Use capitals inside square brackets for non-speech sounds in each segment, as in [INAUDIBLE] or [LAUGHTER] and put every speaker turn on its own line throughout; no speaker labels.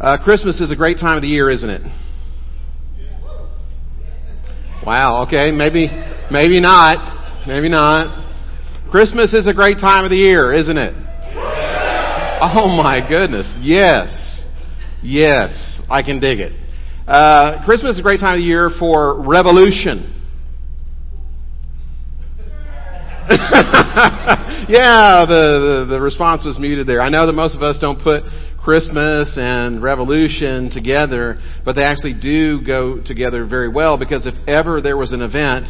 Uh, Christmas is a great time of the year, isn't it? Wow, okay, maybe, maybe not, maybe not. Christmas is a great time of the year, isn't it? Oh my goodness, yes, yes, I can dig it. Uh, Christmas is a great time of the year for revolution. [LAUGHS] yeah, the, the, the response was muted there. I know that most of us don't put Christmas and Revolution together, but they actually do go together very well because if ever there was an event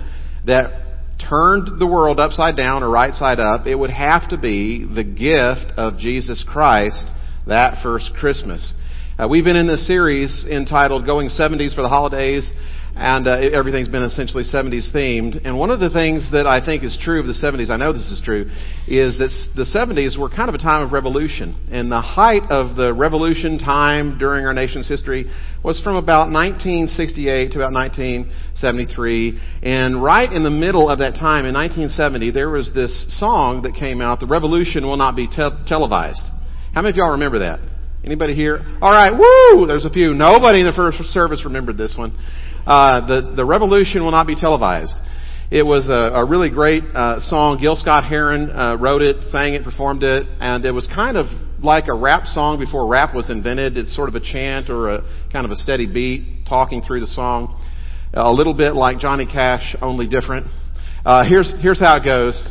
that turned the world upside down or right side up, it would have to be the gift of Jesus Christ that first Christmas. Uh, we've been in this series entitled Going 70s for the Holidays, and uh, everything's been essentially 70s themed. And one of the things that I think is true of the 70s, I know this is true, is that the 70s were kind of a time of revolution. And the height of the revolution time during our nation's history was from about 1968 to about 1973. And right in the middle of that time, in 1970, there was this song that came out, "The Revolution Will Not Be te- Televised." How many of y'all remember that? Anybody here? All right, woo! There's a few. Nobody in the first service remembered this one. Uh, the the revolution will not be televised. It was a, a really great uh, song. Gil Scott Heron uh, wrote it, sang it, performed it, and it was kind of like a rap song before rap was invented. It's sort of a chant or a kind of a steady beat talking through the song. A little bit like Johnny Cash, only different. Uh, here's here's how it goes.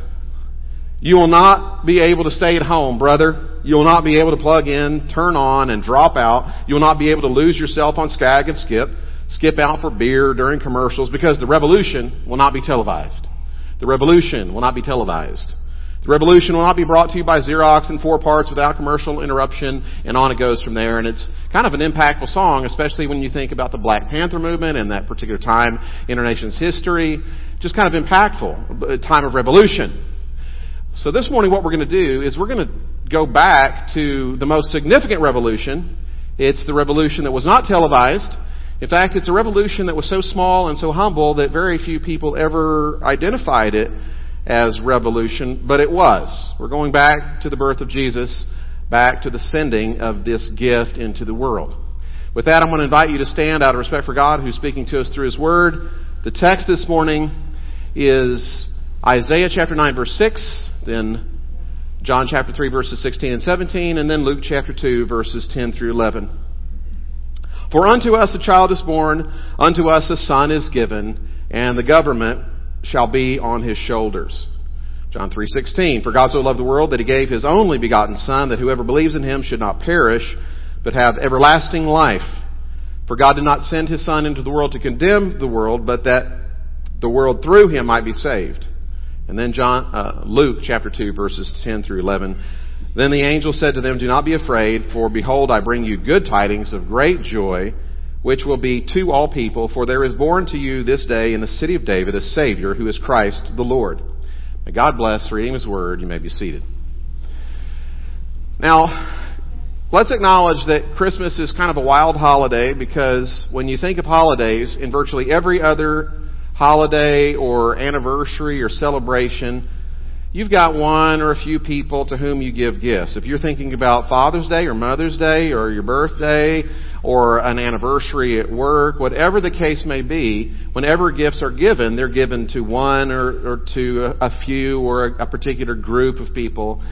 You will not be able to stay at home, brother. You will not be able to plug in, turn on, and drop out. You will not be able to lose yourself on Skag and Skip skip out for beer during commercials because the revolution will not be televised. The revolution will not be televised. The revolution will not be brought to you by Xerox in four parts without commercial interruption, and on it goes from there. And it's kind of an impactful song, especially when you think about the Black Panther movement and that particular time in our nation's history. Just kind of impactful, a time of revolution. So this morning what we're going to do is we're going to go back to the most significant revolution. It's the revolution that was not televised. In fact, it's a revolution that was so small and so humble that very few people ever identified it as revolution, but it was. We're going back to the birth of Jesus, back to the sending of this gift into the world. With that, I'm going to invite you to stand out of respect for God who's speaking to us through His Word. The text this morning is Isaiah chapter 9 verse 6, then John chapter 3 verses 16 and 17, and then Luke chapter 2 verses 10 through 11. For unto us a child is born, unto us a son is given, and the government shall be on his shoulders. John 3:16 For God so loved the world that he gave his only begotten son that whoever believes in him should not perish but have everlasting life. For God did not send his son into the world to condemn the world but that the world through him might be saved. And then John uh, Luke chapter 2 verses 10 through 11 then the angel said to them, Do not be afraid, for behold, I bring you good tidings of great joy, which will be to all people, for there is born to you this day in the city of David a Savior, who is Christ the Lord. May God bless reading His Word. You may be seated. Now, let's acknowledge that Christmas is kind of a wild holiday because when you think of holidays, in virtually every other holiday or anniversary or celebration, you've got one or a few people to whom you give gifts. If you're thinking about Father's Day or Mother's Day or your birthday or an anniversary at work, whatever the case may be, whenever gifts are given, they're given to one or, or to a, few or a, a particular group of people.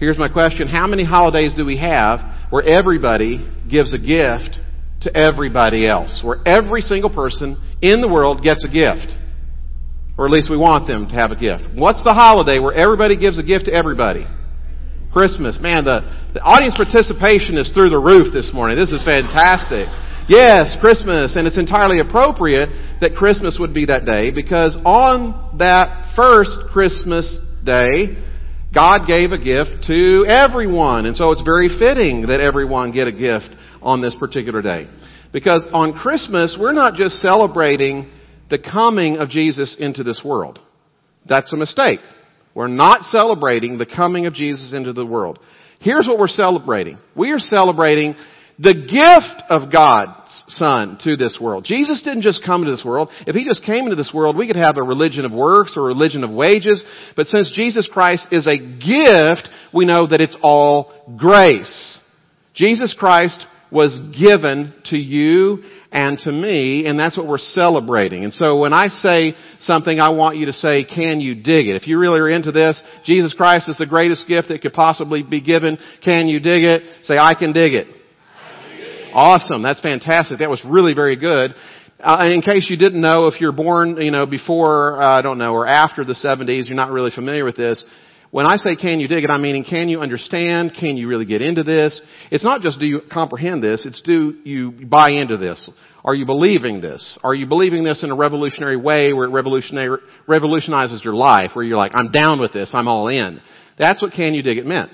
Here's my question. How many holidays do we have where everybody gives a gift to everybody else? Where every single person in the world gets a gift? Or at least we want them to have a gift. What's the holiday where everybody gives a gift to everybody? Christmas. Man, the, the audience participation is through the roof this morning. This is fantastic. Yes, Christmas. And it's entirely appropriate that Christmas would be that day because on that first Christmas day, God gave a gift to everyone. And so it's very fitting that everyone get a gift on this particular day. Because on Christmas, we're not just celebrating the coming of Jesus into this world. That's a mistake. We're not celebrating the coming of Jesus into the world. Here's what we're celebrating. We are celebrating the gift of God's Son to this world. Jesus didn't just come into this world. If He just came into this world, we could have a religion of works or a religion of wages. But since Jesus Christ is a gift, we know that it's all grace. Jesus Christ was given to you and to me, and that's what we're celebrating. And so when I say something, I want you to say, can you dig it? If you really are into this, Jesus Christ is the greatest gift that could possibly be given. Can you dig it? Say, I can dig it. Awesome. That's fantastic. That was really very good. Uh, in case you didn't know, if you're born, you know, before, uh, I don't know, or after the 70s, you're not really familiar with this. When I say can you dig it, I'm meaning can you understand? Can you really get into this? It's not just do you comprehend this, it's do you buy into this? Are you believing this? Are you believing this in a revolutionary way where it revolutionary, revolutionizes your life, where you're like, I'm down with this, I'm all in? That's what can you dig it meant.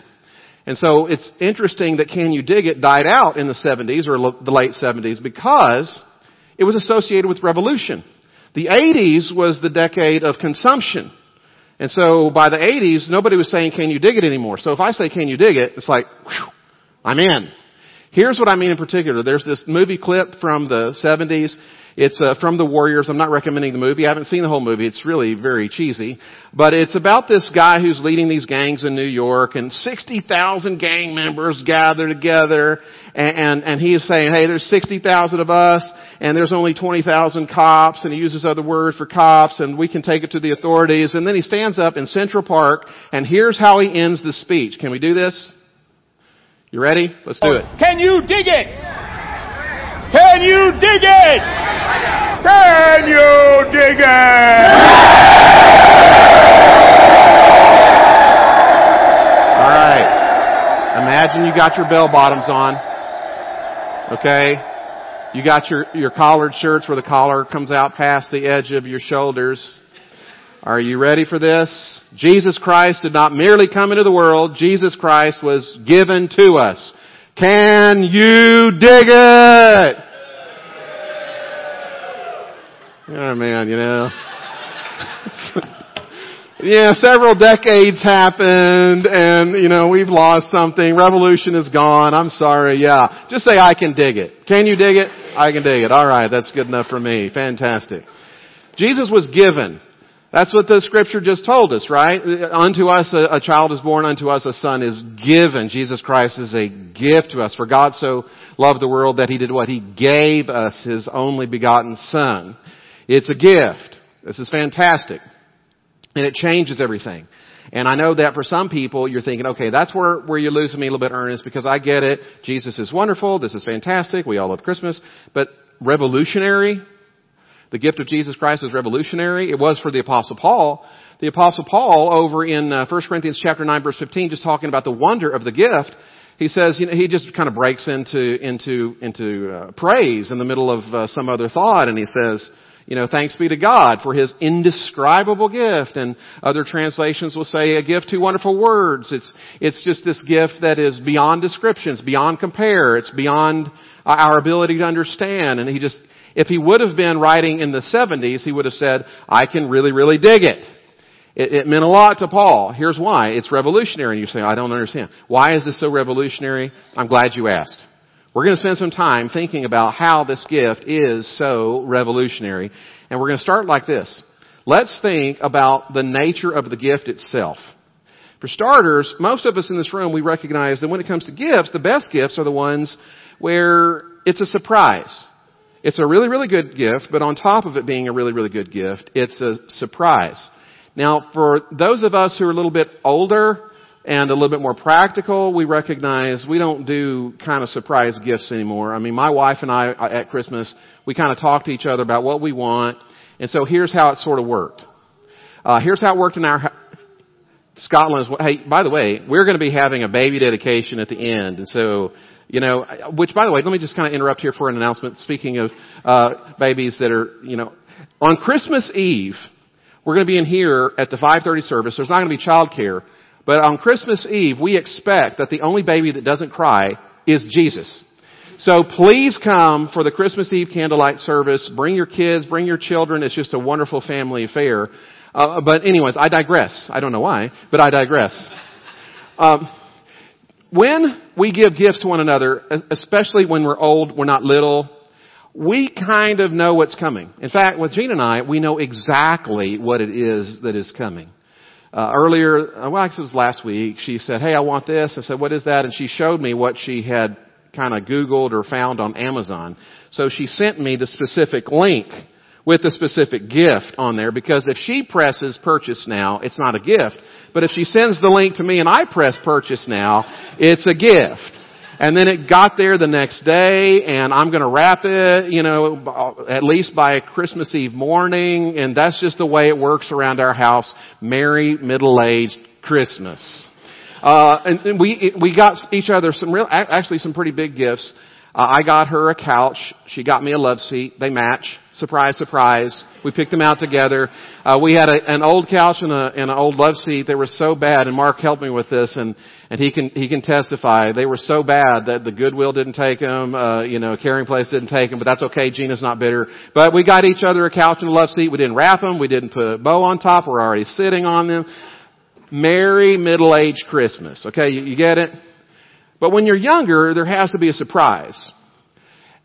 And so it's interesting that Can You Dig It died out in the 70s or the late 70s because it was associated with revolution. The 80s was the decade of consumption. And so by the 80s, nobody was saying, can you dig it anymore? So if I say, can you dig it? It's like, whew, I'm in. Here's what I mean in particular. There's this movie clip from the 70s. It's uh, from The Warriors. I'm not recommending the movie. I haven't seen the whole movie. It's really very cheesy. But it's about this guy who's leading these gangs in New York and 60,000 gang members gather together and, and, and he is saying, hey, there's 60,000 of us and there's only 20,000 cops and he uses other words for cops and we can take it to the authorities. And then he stands up in Central Park and here's how he ends the speech. Can we do this? You ready? Let's do it.
Can you dig it? Can you dig it? Can you dig it?
All right. Imagine you got your bell bottoms on. Okay? You got your, your collared shirts where the collar comes out past the edge of your shoulders. Are you ready for this? Jesus Christ did not merely come into the world. Jesus Christ was given to us. Can you dig it? Oh man, you know. [LAUGHS] yeah, several decades happened and, you know, we've lost something. Revolution is gone. I'm sorry. Yeah. Just say I can dig it. Can you dig it? I can dig it. Alright, that's good enough for me. Fantastic. Jesus was given. That's what the scripture just told us, right? Unto us a, a, child is born, unto us a son is given. Jesus Christ is a gift to us. For God so loved the world that He did what? He gave us His only begotten son. It's a gift. This is fantastic. And it changes everything. And I know that for some people, you're thinking, okay, that's where, where you're losing me a little bit, Ernest, because I get it. Jesus is wonderful. This is fantastic. We all love Christmas. But revolutionary? The gift of Jesus Christ is revolutionary. It was for the Apostle Paul. The Apostle Paul over in uh, 1 Corinthians chapter 9 verse 15, just talking about the wonder of the gift, he says, you know, he just kind of breaks into, into, into uh, praise in the middle of uh, some other thought and he says, you know, thanks be to God for His indescribable gift. And other translations will say a gift to wonderful words. It's, it's just this gift that is beyond descriptions, beyond compare. It's beyond our ability to understand. And he just, if he would have been writing in the 70s, he would have said, I can really, really dig it. It, it meant a lot to Paul. Here's why. It's revolutionary. And you say, I don't understand. Why is this so revolutionary? I'm glad you asked. We're going to spend some time thinking about how this gift is so revolutionary. And we're going to start like this. Let's think about the nature of the gift itself. For starters, most of us in this room, we recognize that when it comes to gifts, the best gifts are the ones where it's a surprise. It's a really, really good gift, but on top of it being a really, really good gift, it's a surprise. Now, for those of us who are a little bit older, and a little bit more practical, we recognize we don't do kind of surprise gifts anymore. I mean, my wife and I at Christmas, we kind of talk to each other about what we want. And so here's how it sort of worked. Uh, here's how it worked in our, Scotland hey, by the way, we're going to be having a baby dedication at the end. And so, you know, which by the way, let me just kind of interrupt here for an announcement. Speaking of, uh, babies that are, you know, on Christmas Eve, we're going to be in here at the 5.30 service. There's not going to be childcare. But on Christmas Eve, we expect that the only baby that doesn't cry is Jesus. So please come for the Christmas Eve candlelight service. Bring your kids, bring your children. It's just a wonderful family affair. Uh, but anyways, I digress. I don't know why, but I digress. Um, when we give gifts to one another, especially when we're old, we're not little, we kind of know what's coming. In fact, with Gene and I, we know exactly what it is that is coming. Uh, earlier, uh, well, actually it was last week, she said, hey, I want this. I said, what is that? And she showed me what she had kind of Googled or found on Amazon. So she sent me the specific link with a specific gift on there because if she presses purchase now, it's not a gift. But if she sends the link to me and I press purchase now, it's a gift. And then it got there the next day and I'm gonna wrap it, you know, at least by Christmas Eve morning and that's just the way it works around our house. Merry middle-aged Christmas. Uh, and, and we, we got each other some real, actually some pretty big gifts. Uh, I got her a couch. She got me a love seat. They match. Surprise, surprise. We picked them out together. Uh, we had a, an old couch and, a, and an old love seat. They were so bad, and Mark helped me with this, and and he can he can testify. They were so bad that the Goodwill didn't take them. Uh, you know, Caring Place didn't take them, but that's okay. Gina's not bitter. But we got each other a couch and a love seat. We didn't wrap them. We didn't put a bow on top. We're already sitting on them. Merry middle-aged Christmas. Okay, you, you get it? But when you're younger, there has to be a surprise.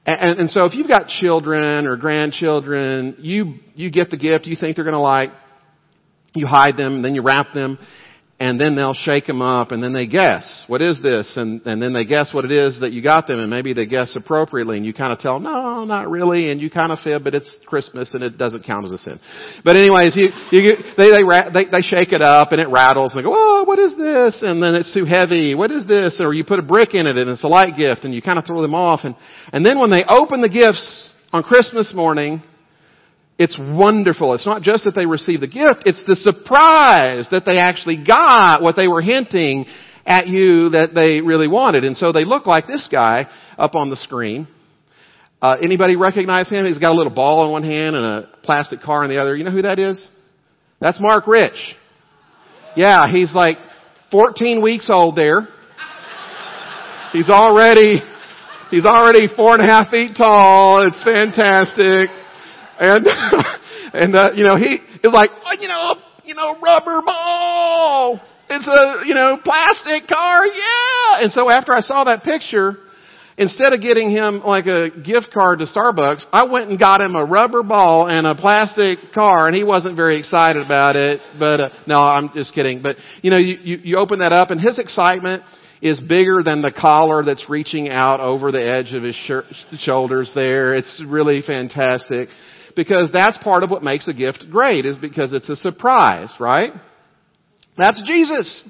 And, and, so if you've got children or grandchildren, you, you get the gift. You think they're to like, you hide them, and then you wrap them, and then they'll shake them up and then they guess, what is this? And, and then they guess what it is that you got them and maybe they guess appropriately and you kind of tell, no, not really, and you kind of fib, but it's Christmas and it doesn't count as a sin. But anyways, you, you, they, they, they, they shake it up and it rattles and they go, oh, what is this? And then it's too heavy. What is this? Or you put a brick in it and it's a light gift and you kind of throw them off and, and then when they open the gifts on Christmas morning, it's wonderful. It's not just that they receive the gift, it's the surprise that they actually got what they were hinting at you that they really wanted. And so they look like this guy up on the screen. Uh, anybody recognize him? He's got a little ball in one hand and a plastic car in the other. You know who that is? That's Mark Rich. Yeah, he's like 14 weeks old there. He's already, he's already four and a half feet tall. It's fantastic. And, [LAUGHS] and, uh, you know, he is like, oh, you know, you know, rubber ball. It's a, you know, plastic car. Yeah. And so after I saw that picture, instead of getting him like a gift card to Starbucks, I went and got him a rubber ball and a plastic car, and he wasn't very excited about it. But uh, no, I'm just kidding. But you know, you, you you open that up, and his excitement is bigger than the collar that's reaching out over the edge of his sh- shoulders. There, it's really fantastic because that's part of what makes a gift great is because it's a surprise, right? That's Jesus.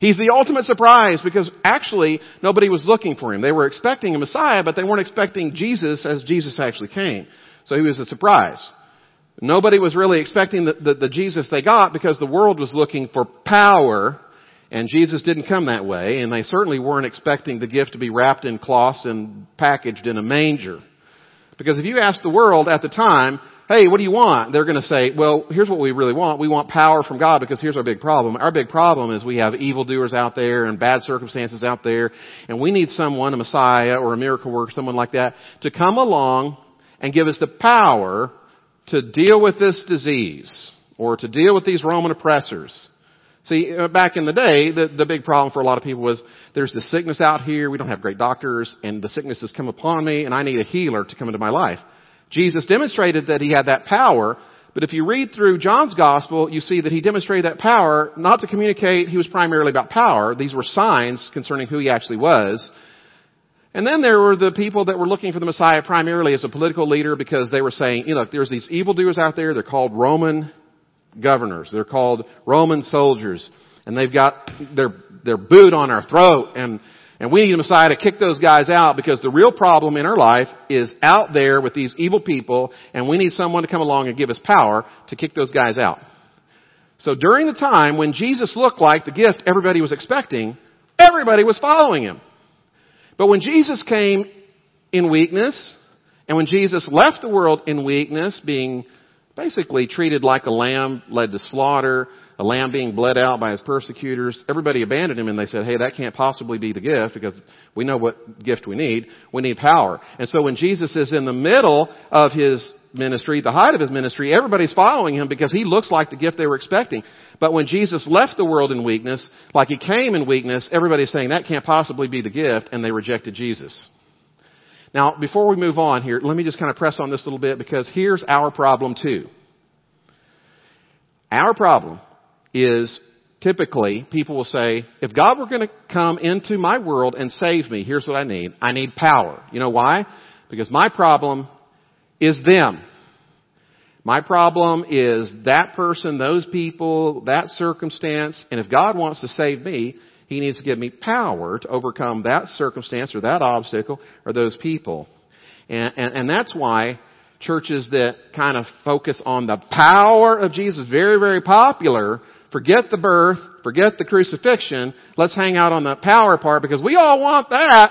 He's the ultimate surprise because actually nobody was looking for him. They were expecting a Messiah, but they weren't expecting Jesus as Jesus actually came. So he was a surprise. Nobody was really expecting the, the, the Jesus they got because the world was looking for power and Jesus didn't come that way, and they certainly weren't expecting the gift to be wrapped in cloths and packaged in a manger. Because if you ask the world at the time, hey, what do you want? They're going to say, well, here's what we really want. We want power from God because here's our big problem. Our big problem is we have evildoers out there and bad circumstances out there, and we need someone, a Messiah or a miracle worker, someone like that, to come along and give us the power to deal with this disease or to deal with these Roman oppressors. See, uh, back in the day, the, the big problem for a lot of people was there's this sickness out here, we don't have great doctors, and the sickness has come upon me, and I need a healer to come into my life. Jesus demonstrated that he had that power, but if you read through John's gospel, you see that he demonstrated that power not to communicate he was primarily about power. These were signs concerning who he actually was. And then there were the people that were looking for the Messiah primarily as a political leader because they were saying, you know, there's these evildoers out there, they're called Roman governors. They're called Roman soldiers. And they've got their, their boot on our throat and, and we need a Messiah to kick those guys out because the real problem in our life is out there with these evil people and we need someone to come along and give us power to kick those guys out. So during the time when Jesus looked like the gift everybody was expecting, everybody was following him. But when Jesus came in weakness, and when Jesus left the world in weakness, being basically treated like a lamb led to slaughter, a lamb being bled out by his persecutors. Everybody abandoned him and they said, hey, that can't possibly be the gift because we know what gift we need. We need power. And so when Jesus is in the middle of his ministry, the height of his ministry, everybody's following him because he looks like the gift they were expecting. But when Jesus left the world in weakness, like he came in weakness, everybody's saying that can't possibly be the gift and they rejected Jesus. Now, before we move on here, let me just kind of press on this a little bit because here's our problem too. Our problem is typically people will say, if God were going to come into my world and save me, here's what I need. I need power. You know why? Because my problem is them. My problem is that person, those people, that circumstance, and if God wants to save me, He needs to give me power to overcome that circumstance or that obstacle or those people. And, and, and that's why churches that kind of focus on the power of Jesus, very, very popular, forget the birth, forget the crucifixion, let's hang out on the power part because we all want that.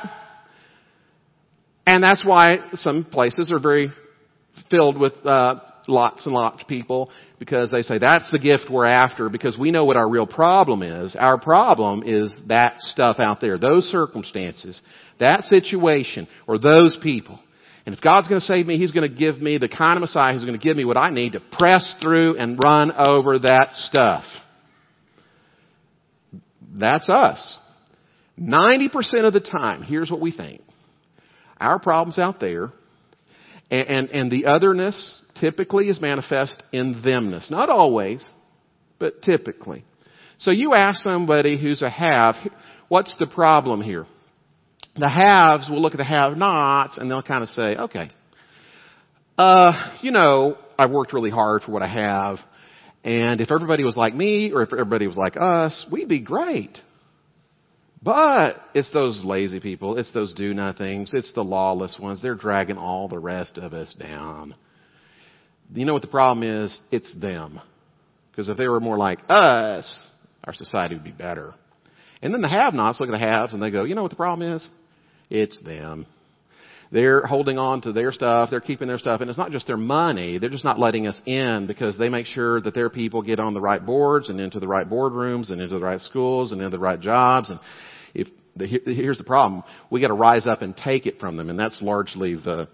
And that's why some places are very filled with uh, lots and lots of people because they say that's the gift we're after because we know what our real problem is. Our problem is that stuff out there, those circumstances, that situation, or those people. And if God's going to save me, He's going to give me the kind of Messiah who's going to give me what I need to press through and run over that stuff. That's us. 90% of the time, here's what we think. Our problem's out there, and, and, and the otherness typically is manifest in themness. Not always, but typically. So you ask somebody who's a have, what's the problem here? The haves will look at the have-nots and they'll kind of say, okay, uh, you know, I've worked really hard for what I have. And if everybody was like me or if everybody was like us, we'd be great. But it's those lazy people. It's those do nothings. It's the lawless ones. They're dragging all the rest of us down. You know what the problem is? It's them. Because if they were more like us, our society would be better. And then the have-nots look at the haves and they go, you know what the problem is? It's them. They're holding on to their stuff. They're keeping their stuff. And it's not just their money. They're just not letting us in because they make sure that their people get on the right boards and into the right boardrooms and into the right schools and into the right jobs. And if the, here's the problem. We got to rise up and take it from them. And that's largely the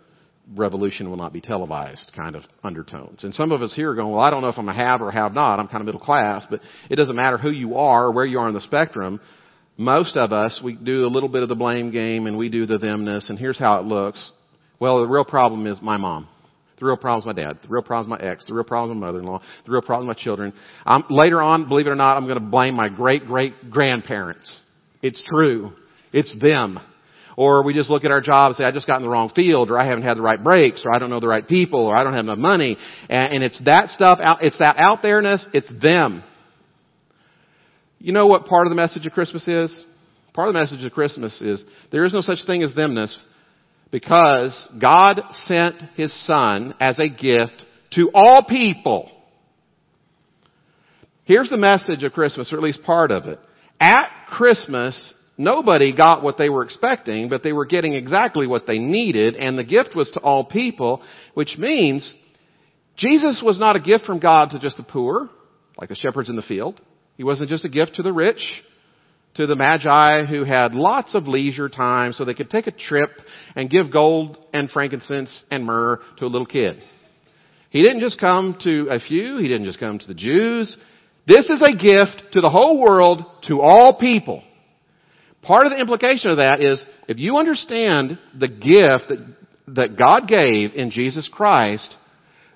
revolution will not be televised kind of undertones. And some of us here are going, well, I don't know if I'm a have or have not. I'm kind of middle class, but it doesn't matter who you are or where you are on the spectrum most of us, we do a little bit of the blame game and we do the themness and here's how it looks. Well, the real problem is my mom. The real problem is my dad. The real problem is my ex. The real problem is my mother-in-law. The real problem is my children. Um, later on, believe it or not, I'm going to blame my great great grandparents. It's true. It's them. Or we just look at our job and say, I just got in the wrong field, or I haven't had the right breaks, or I don't know the right people, or I don't have enough money. And, and it's that stuff out, it's that out there-ness, it's them. You know what part of the message of Christmas is? Part of the message of Christmas is there is no such thing as themness because God sent His Son as a gift to all people. Here's the message of Christmas, or at least part of it. At Christmas, nobody got what they were expecting, but they were getting exactly what they needed, and the gift was to all people, which means Jesus was not a gift from God to just the poor, like the shepherds in the field. He wasn't just a gift to the rich, to the magi who had lots of leisure time so they could take a trip and give gold and frankincense and myrrh to a little kid. He didn't just come to a few. He didn't just come to the Jews. This is a gift to the whole world, to all people. Part of the implication of that is if you understand the gift that, that God gave in Jesus Christ,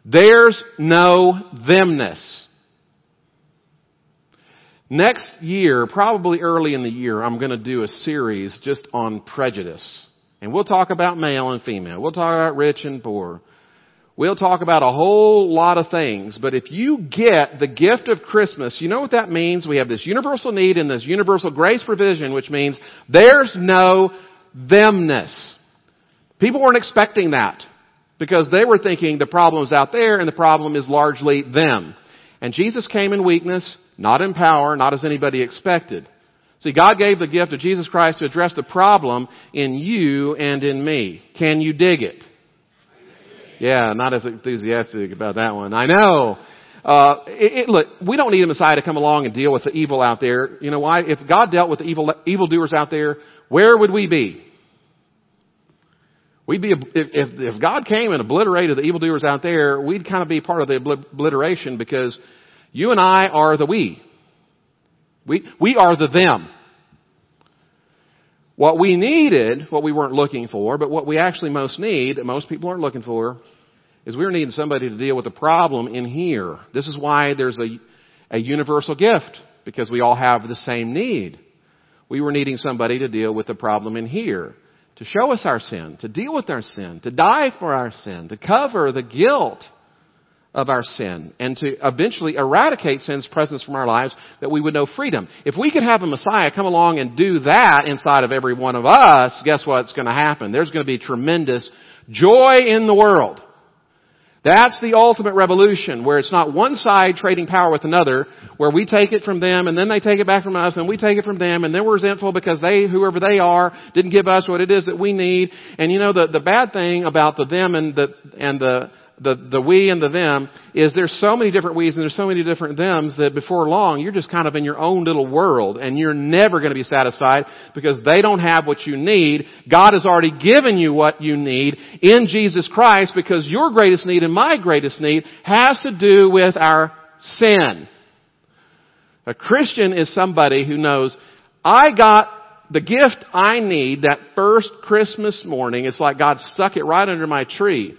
there's no themness. Next year, probably early in the year, I'm going to do a series just on prejudice. And we'll talk about male and female. We'll talk about rich and poor. We'll talk about a whole lot of things. But if you get the gift of Christmas, you know what that means? We have this universal need and this universal grace provision, which means there's no themness. People weren't expecting that because they were thinking the problem is out there and the problem is largely them. And Jesus came in weakness not in power, not as anybody expected. See, God gave the gift of Jesus Christ to address the problem in you and in me. Can you dig it? Yeah, not as enthusiastic about that one. I know. Uh, it, it, look, we don't need a Messiah to come along and deal with the evil out there. You know why? If God dealt with the evil evildoers out there, where would we be? We'd be if, if God came and obliterated the evildoers out there, we'd kind of be part of the obliteration because you and I are the we. We, we are the them. What we needed, what we weren't looking for, but what we actually most need, most people aren't looking for, is we're needing somebody to deal with the problem in here. This is why there's a, a universal gift. because we all have the same need. We were needing somebody to deal with the problem in here, to show us our sin, to deal with our sin, to die for our sin, to cover the guilt of our sin, and to eventually eradicate sin's presence from our lives that we would know freedom. If we could have a Messiah come along and do that inside of every one of us, guess what's going to happen? There's going to be tremendous joy in the world. That's the ultimate revolution, where it's not one side trading power with another, where we take it from them and then they take it back from us and we take it from them and then we're resentful because they, whoever they are, didn't give us what it is that we need. And you know, the, the bad thing about the them and the, and the, the, the we and the them is there's so many different we's and there's so many different thems that before long you're just kind of in your own little world and you're never going to be satisfied because they don't have what you need. God has already given you what you need in Jesus Christ because your greatest need and my greatest need has to do with our sin. A Christian is somebody who knows, I got the gift I need that first Christmas morning. It's like God stuck it right under my tree.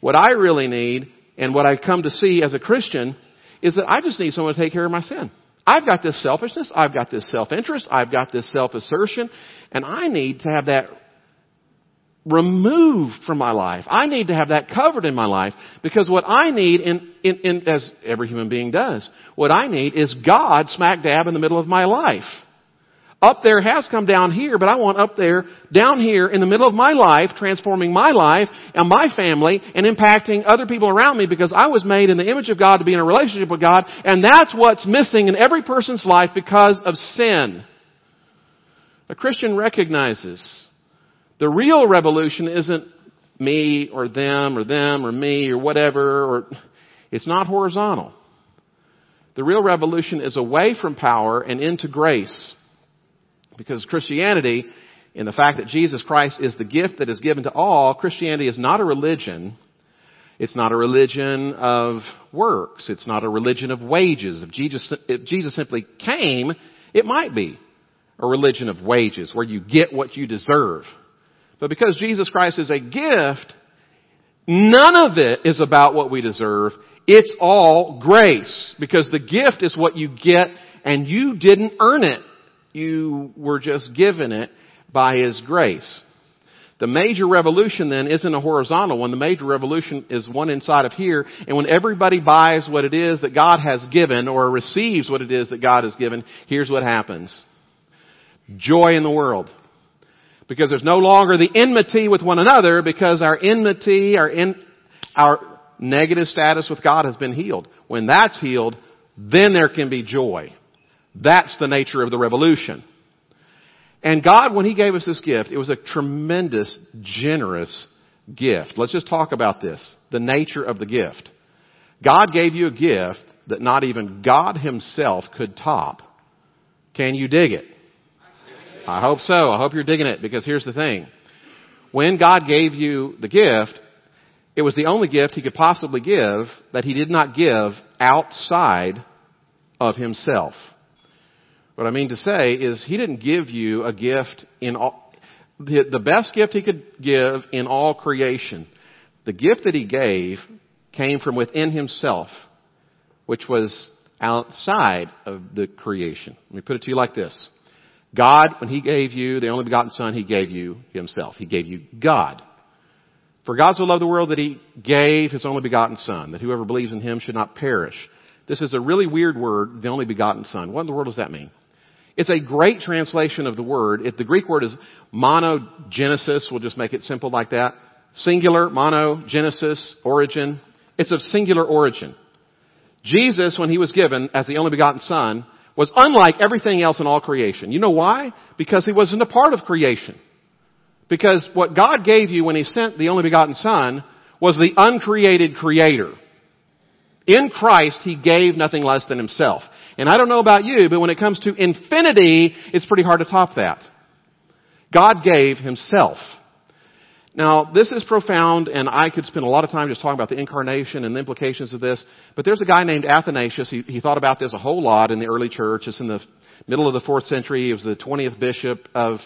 What I really need and what I've come to see as a Christian is that I just need someone to take care of my sin. I've got this selfishness, I've got this self-interest, I've got this self-assertion, and I need to have that removed from my life. I need to have that covered in my life because what I need in, in, in, as every human being does, what I need is God smack dab in the middle of my life. Up there has come down here, but I want up there, down here, in the middle of my life, transforming my life and my family and impacting other people around me because I was made in the image of God to be in a relationship with God, and that's what's missing in every person's life because of sin. A Christian recognizes the real revolution isn't me or them or them or me or whatever, or it's not horizontal. The real revolution is away from power and into grace. Because Christianity, in the fact that Jesus Christ is the gift that is given to all, Christianity is not a religion. It's not a religion of works. It's not a religion of wages. If Jesus, if Jesus simply came, it might be a religion of wages where you get what you deserve. But because Jesus Christ is a gift, none of it is about what we deserve. It's all grace because the gift is what you get and you didn't earn it you were just given it by His grace. The major revolution then isn't a horizontal one. The major revolution is one inside of here. And when everybody buys what it is that God has given or receives what it is that God has given, here's what happens. Joy in the world. Because there's no longer the enmity with one another because our enmity, our, in, our negative status with God has been healed. When that's healed, then there can be joy. That's the nature of the revolution. And God, when He gave us this gift, it was a tremendous, generous gift. Let's just talk about this. The nature of the gift. God gave you a gift that not even God Himself could top. Can you dig it? I hope so. I hope you're digging it because here's the thing. When God gave you the gift, it was the only gift He could possibly give that He did not give outside of Himself. What I mean to say is he didn't give you a gift in all, the, best gift he could give in all creation. The gift that he gave came from within himself, which was outside of the creation. Let me put it to you like this. God, when he gave you the only begotten son, he gave you himself. He gave you God. For God so loved the world that he gave his only begotten son, that whoever believes in him should not perish. This is a really weird word, the only begotten son. What in the world does that mean? It's a great translation of the word. If the Greek word is monogenesis, we'll just make it simple like that. Singular, monogenesis, origin. It's of singular origin. Jesus, when he was given as the only begotten son, was unlike everything else in all creation. You know why? Because he wasn't a part of creation. Because what God gave you when he sent the only begotten son was the uncreated creator. In Christ, he gave nothing less than himself. And I don't know about you, but when it comes to infinity, it's pretty hard to top that. God gave himself. Now, this is profound, and I could spend a lot of time just talking about the incarnation and the implications of this, but there's a guy named Athanasius. He, he thought about this a whole lot in the early church. It's in the middle of the fourth century. He was the 20th bishop of,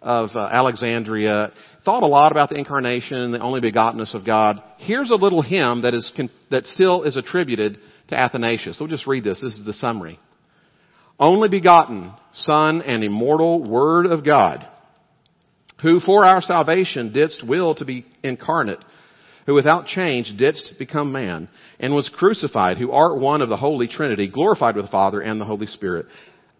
of uh, Alexandria. Thought a lot about the incarnation the only begottenness of God. Here's a little hymn that is, that still is attributed to Athanasius. We'll just read this. This is the summary. only begotten Son and immortal Word of God, who for our salvation didst will to be incarnate, who without change didst become man, and was crucified, who art one of the Holy Trinity, glorified with the Father and the Holy Spirit.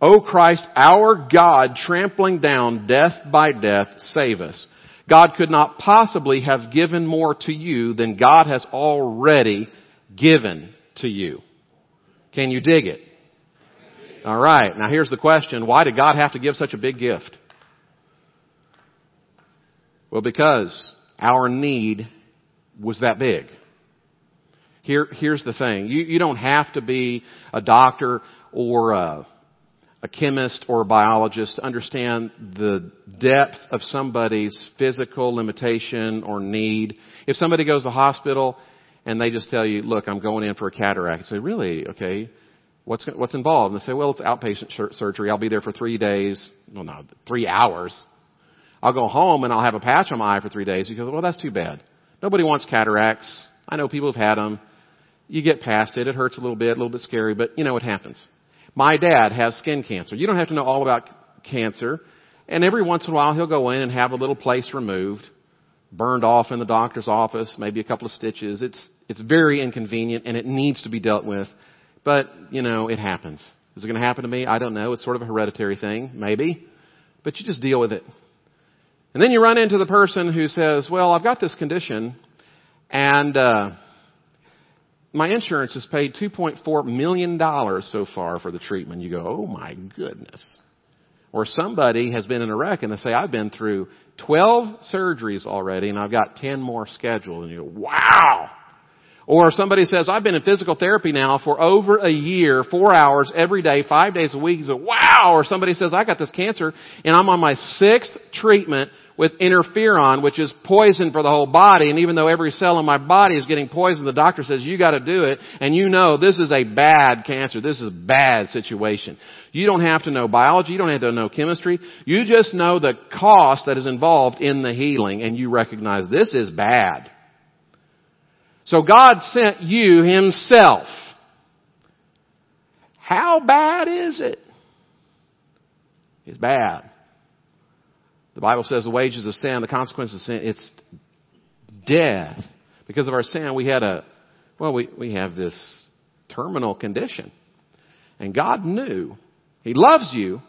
O Christ, our God, trampling down death by death, save us. God could not possibly have given more to you than God has already given to you. Can you dig it? Alright, now here's the question. Why did God have to give such a big gift? Well, because our need was that big. Here, here's the thing. You, you don't have to be a doctor or a, a chemist or a biologist to understand the depth of somebody's physical limitation or need. If somebody goes to the hospital and they just tell you, look, I'm going in for a cataract, you say, really? Okay. What's, what's involved? And they say, well, it's outpatient surgery. I'll be there for three days. Well, no, three hours. I'll go home and I'll have a patch on my eye for three days. You go, well, that's too bad. Nobody wants cataracts. I know people have had them. You get past it. It hurts a little bit, a little bit scary, but you know it happens. My dad has skin cancer. You don't have to know all about cancer. And every once in a while he'll go in and have a little place removed, burned off in the doctor's office, maybe a couple of stitches. It's, it's very inconvenient and it needs to be dealt with. But, you know, it happens. Is it going to happen to me? I don't know. It's sort of a hereditary thing, maybe. But you just deal with it. And then you run into the person who says, well, I've got this condition and, uh, my insurance has paid $2.4 million so far for the treatment. You go, oh my goodness. Or somebody has been in a wreck and they say, I've been through 12 surgeries already and I've got 10 more scheduled. And you go, wow. Or somebody says, I've been in physical therapy now for over a year, four hours every day, five days a week. You go, wow. Or somebody says, I got this cancer and I'm on my sixth treatment with interferon, which is poison for the whole body. And even though every cell in my body is getting poisoned, the doctor says, you gotta do it. And you know this is a bad cancer. This is a bad situation. You don't have to know biology. You don't have to know chemistry. You just know the cost that is involved in the healing and you recognize this is bad. So God sent you Himself. How bad is it? It's bad. The Bible says the wages of sin, the consequences of sin, it's death. Because of our sin, we had a, well, we, we have this terminal condition. And God knew. He loves you,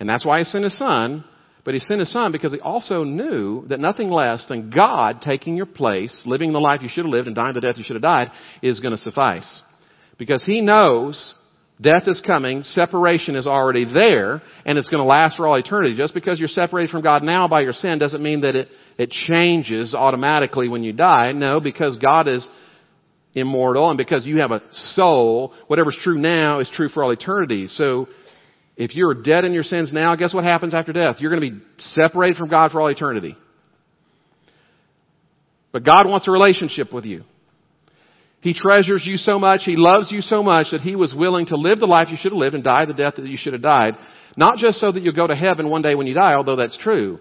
and that's why He sent His Son, but He sent His Son because He also knew that nothing less than God taking your place, living the life you should have lived and dying the death you should have died, is going to suffice. Because He knows Death is coming, separation is already there, and it's going to last for all eternity. Just because you're separated from God now by your sin doesn't mean that it, it changes automatically when you die. No, because God is immortal and because you have a soul, whatever's true now is true for all eternity. So, if you're dead in your sins now, guess what happens after death? You're going to be separated from God for all eternity. But God wants a relationship with you. He treasures you so much, He loves you so much that He was willing to live the life you should have lived and die the death that you should have died. Not just so that you'll go to heaven one day when you die, although that's true.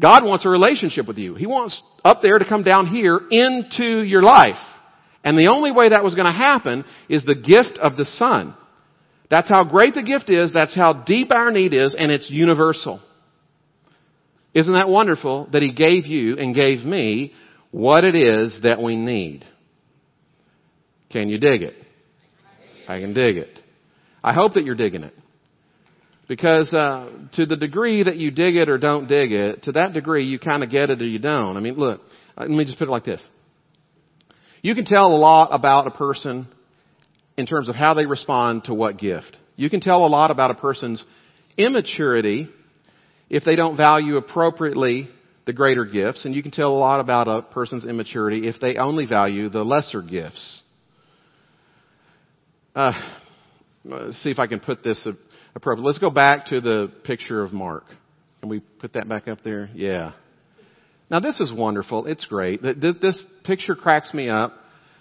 God wants a relationship with you. He wants up there to come down here into your life. And the only way that was going to happen is the gift of the Son. That's how great the gift is, that's how deep our need is, and it's universal. Isn't that wonderful that He gave you and gave me what it is that we need? Can you dig it? I can dig it. I hope that you're digging it. Because uh, to the degree that you dig it or don't dig it, to that degree you kind of get it or you don't. I mean, look, uh, let me just put it like this. You can tell a lot about a person in terms of how they respond to what gift. You can tell a lot about a person's immaturity if they don't value appropriately the greater gifts, and you can tell a lot about a person's immaturity if they only value the lesser gifts. Uh, see if I can put this appropriate. Let's go back to the picture of Mark. Can we put that back up there? Yeah. Now this is wonderful. It's great. This picture cracks me up,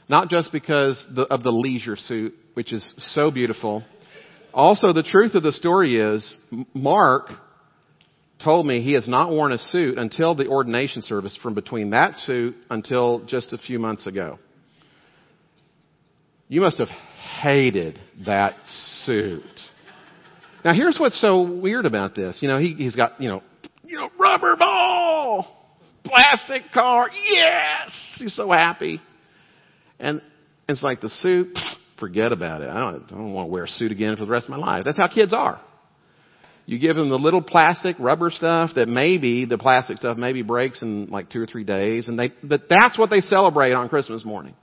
not just because of the leisure suit, which is so beautiful. Also, the truth of the story is, Mark told me he has not worn a suit until the ordination service from between that suit until just a few months ago. You must have hated that suit. Now here's what's so weird about this. You know, he, he's got, you know, you know, rubber ball, plastic car, yes! He's so happy. And it's like the suit, [SNIFFS] forget about it. I don't, I don't want to wear a suit again for the rest of my life. That's how kids are. You give them the little plastic rubber stuff that maybe, the plastic stuff maybe breaks in like two or three days and they, but that's what they celebrate on Christmas morning.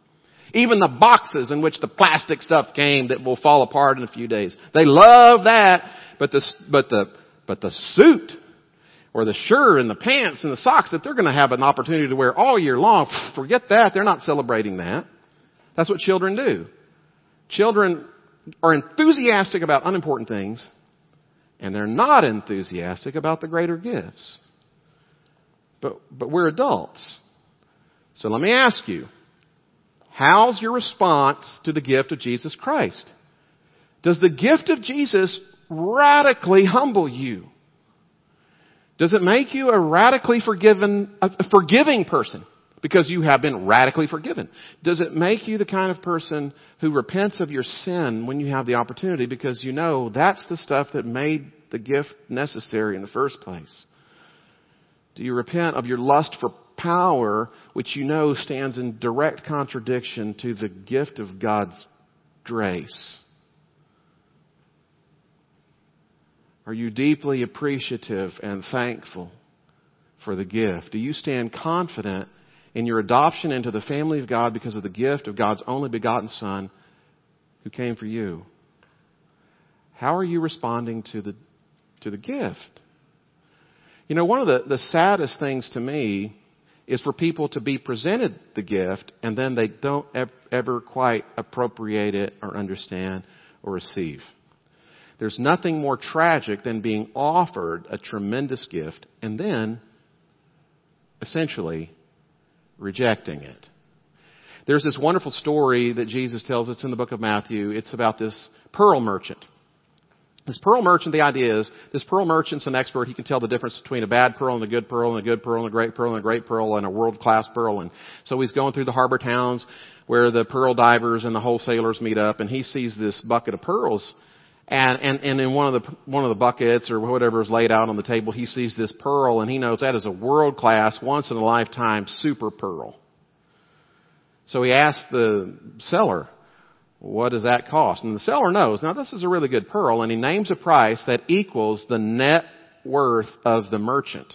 Even the boxes in which the plastic stuff came that will fall apart in a few days. They love that, but the, but the, but the suit or the shirt and the pants and the socks that they're going to have an opportunity to wear all year long, [SNIFFS] forget that. They're not celebrating that. That's what children do. Children are enthusiastic about unimportant things and they're not enthusiastic about the greater gifts. But, but we're adults. So let me ask you, how's your response to the gift of Jesus Christ? Does the gift of Jesus radically humble you? Does it make you a radically forgiven, a forgiving person? Because you have been radically forgiven. Does it make you the kind of person who repents of your sin when you have the opportunity because you know that's the stuff that made the gift necessary in the first place? Do you repent of your lust for power, which you know stands in direct contradiction to the gift of God's grace? Are you deeply appreciative and thankful for the gift? Do you stand confident in your adoption into the family of God because of the gift of God's only begotten Son who came for you? How are you responding to the, to the gift? You know, one of the, the saddest things to me is for people to be presented the gift and then they don't ever quite appropriate it or understand or receive. There's nothing more tragic than being offered a tremendous gift and then essentially rejecting it. There's this wonderful story that Jesus tells us in the book of Matthew. It's about this pearl merchant. This pearl merchant, the idea is, this pearl merchant's an expert. He can tell the difference between a bad pearl and a good pearl and a good pearl and a great pearl and a great pearl and a world-class pearl. And so he's going through the harbor towns where the pearl divers and the wholesalers meet up and he sees this bucket of pearls and, and, and in one of the, one of the buckets or whatever is laid out on the table, he sees this pearl and he knows that is a world class, once in a lifetime super pearl. So he asks the seller, what does that cost? And the seller knows, now this is a really good pearl and he names a price that equals the net worth of the merchant.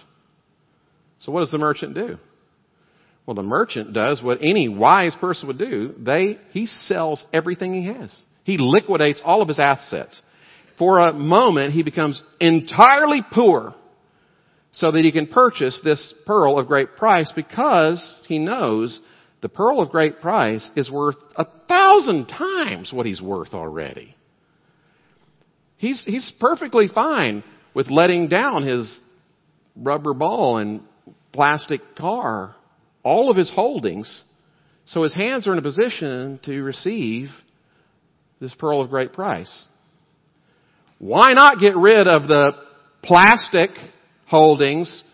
So what does the merchant do? Well, the merchant does what any wise person would do. They, he sells everything he has. He liquidates all of his assets. For a moment, he becomes entirely poor so that he can purchase this pearl of great price because he knows the pearl of great price is worth a thousand times what he's worth already. He's, he's perfectly fine with letting down his rubber ball and plastic car, all of his holdings, so his hands are in a position to receive this pearl of great price. Why not get rid of the plastic holdings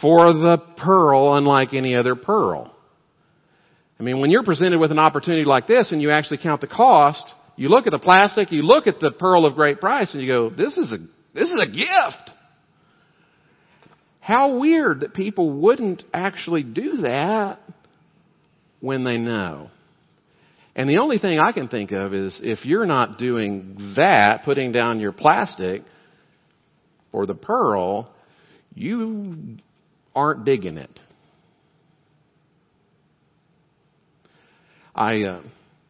for the pearl unlike any other pearl? I mean, when you're presented with an opportunity like this and you actually count the cost, you look at the plastic, you look at the pearl of great price and you go, this is a, this is a gift. How weird that people wouldn't actually do that when they know. And the only thing I can think of is if you're not doing that, putting down your plastic for the pearl, you aren't digging it. I, uh,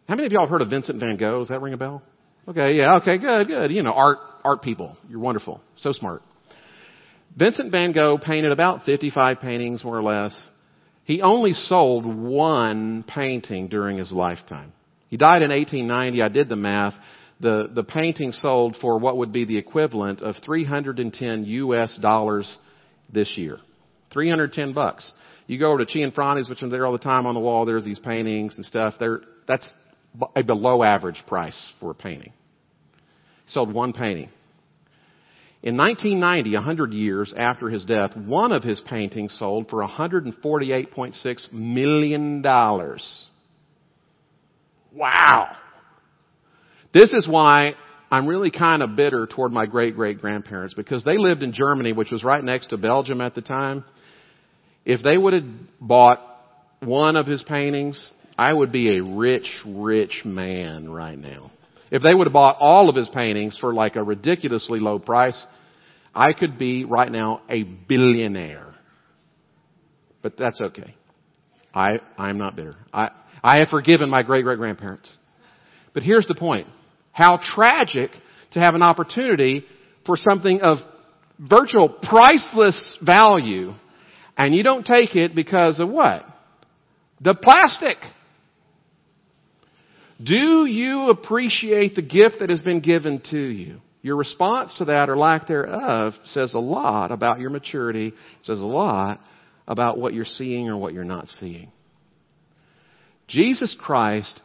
how many of y'all have heard of Vincent van Gogh? Does that ring a bell? Okay, yeah, okay, good, good. You know, art, art people. You're wonderful. So smart. Vincent van Gogh painted about 55 paintings, more or less. He only sold one painting during his lifetime. He died in 1890. I did the math. The, the painting sold for what would be the equivalent of 310 US dollars this year. 310 bucks. You go over to Cianfrani's, which are there all the time on the wall. There's these paintings and stuff. They're, that's a below average price for a painting. He sold one painting. In 1990, 100 years after his death, one of his paintings sold for $148.6 million. Wow. This is why I'm really kind of bitter toward my great great grandparents because they lived in Germany, which was right next to Belgium at the time. If they would have bought one of his paintings, I would be a rich, rich man right now. If they would have bought all of his paintings for like a ridiculously low price, I could be right now a billionaire. But that's okay. I, I'm not bitter. I, I have forgiven my great great grandparents. But here's the point. How tragic to have an opportunity for something of virtual priceless value and you don't take it because of what? The plastic. Do you appreciate the gift that has been given to you? Your response to that or lack thereof says a lot about your maturity, says a lot about what you're seeing or what you're not seeing. Jesus Christ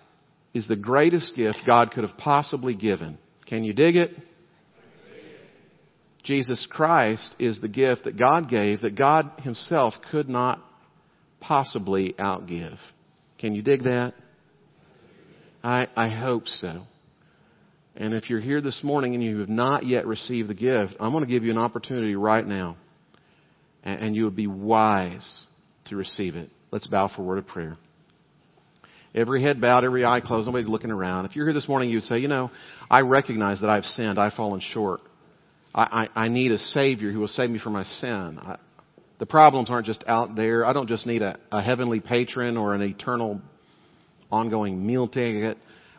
is the greatest gift God could have possibly given. Can you dig it? Jesus Christ is the gift that God gave that God Himself could not possibly outgive. Can you dig that? I, I hope so. And if you're here this morning and you have not yet received the gift, I'm going to give you an opportunity right now. And, and you would be wise to receive it. Let's bow for a word of prayer. Every head bowed, every eye closed, nobody looking around. If you're here this morning, you would say, you know, I recognize that I've sinned, I've fallen short. I, I, I need a Savior who will save me from my sin. I, the problems aren't just out there. I don't just need a, a heavenly patron or an eternal ongoing meal ticket.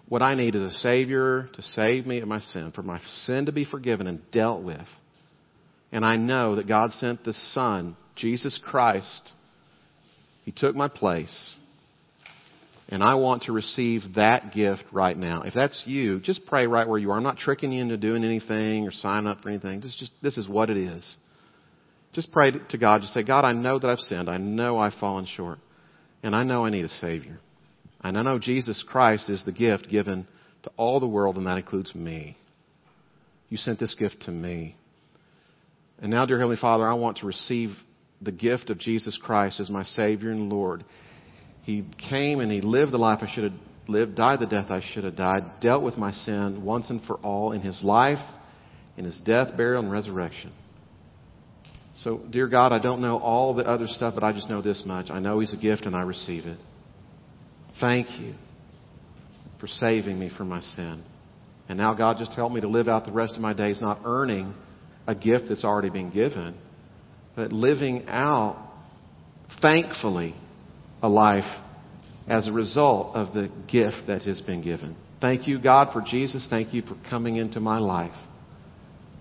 What I need is a Savior to save me of my sin, for my sin to be forgiven and dealt with. And I know that God sent the Son, Jesus Christ. He took my place. And I want to receive that gift right now. If that's you, just pray right where you are. I'm not tricking you into doing anything or sign up for anything. This is just, this is what it is. Just pray to God. Just say, God, I know that I've sinned. I know I've fallen short. And I know I need a Savior. And I know Jesus Christ is the gift given to all the world, and that includes me. You sent this gift to me. And now, dear Heavenly Father, I want to receive the gift of Jesus Christ as my Savior and Lord. He came and He lived the life I should have lived, died the death I should have died, dealt with my sin once and for all in His life, in His death, burial, and resurrection. So, dear God, I don't know all the other stuff, but I just know this much. I know He's a gift and I receive it. Thank you for saving me from my sin. And now, God, just help me to live out the rest of my days not earning a gift that's already been given, but living out, thankfully, a life as a result of the gift that has been given. Thank you, God, for Jesus. Thank you for coming into my life.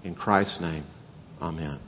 In Christ's name, amen.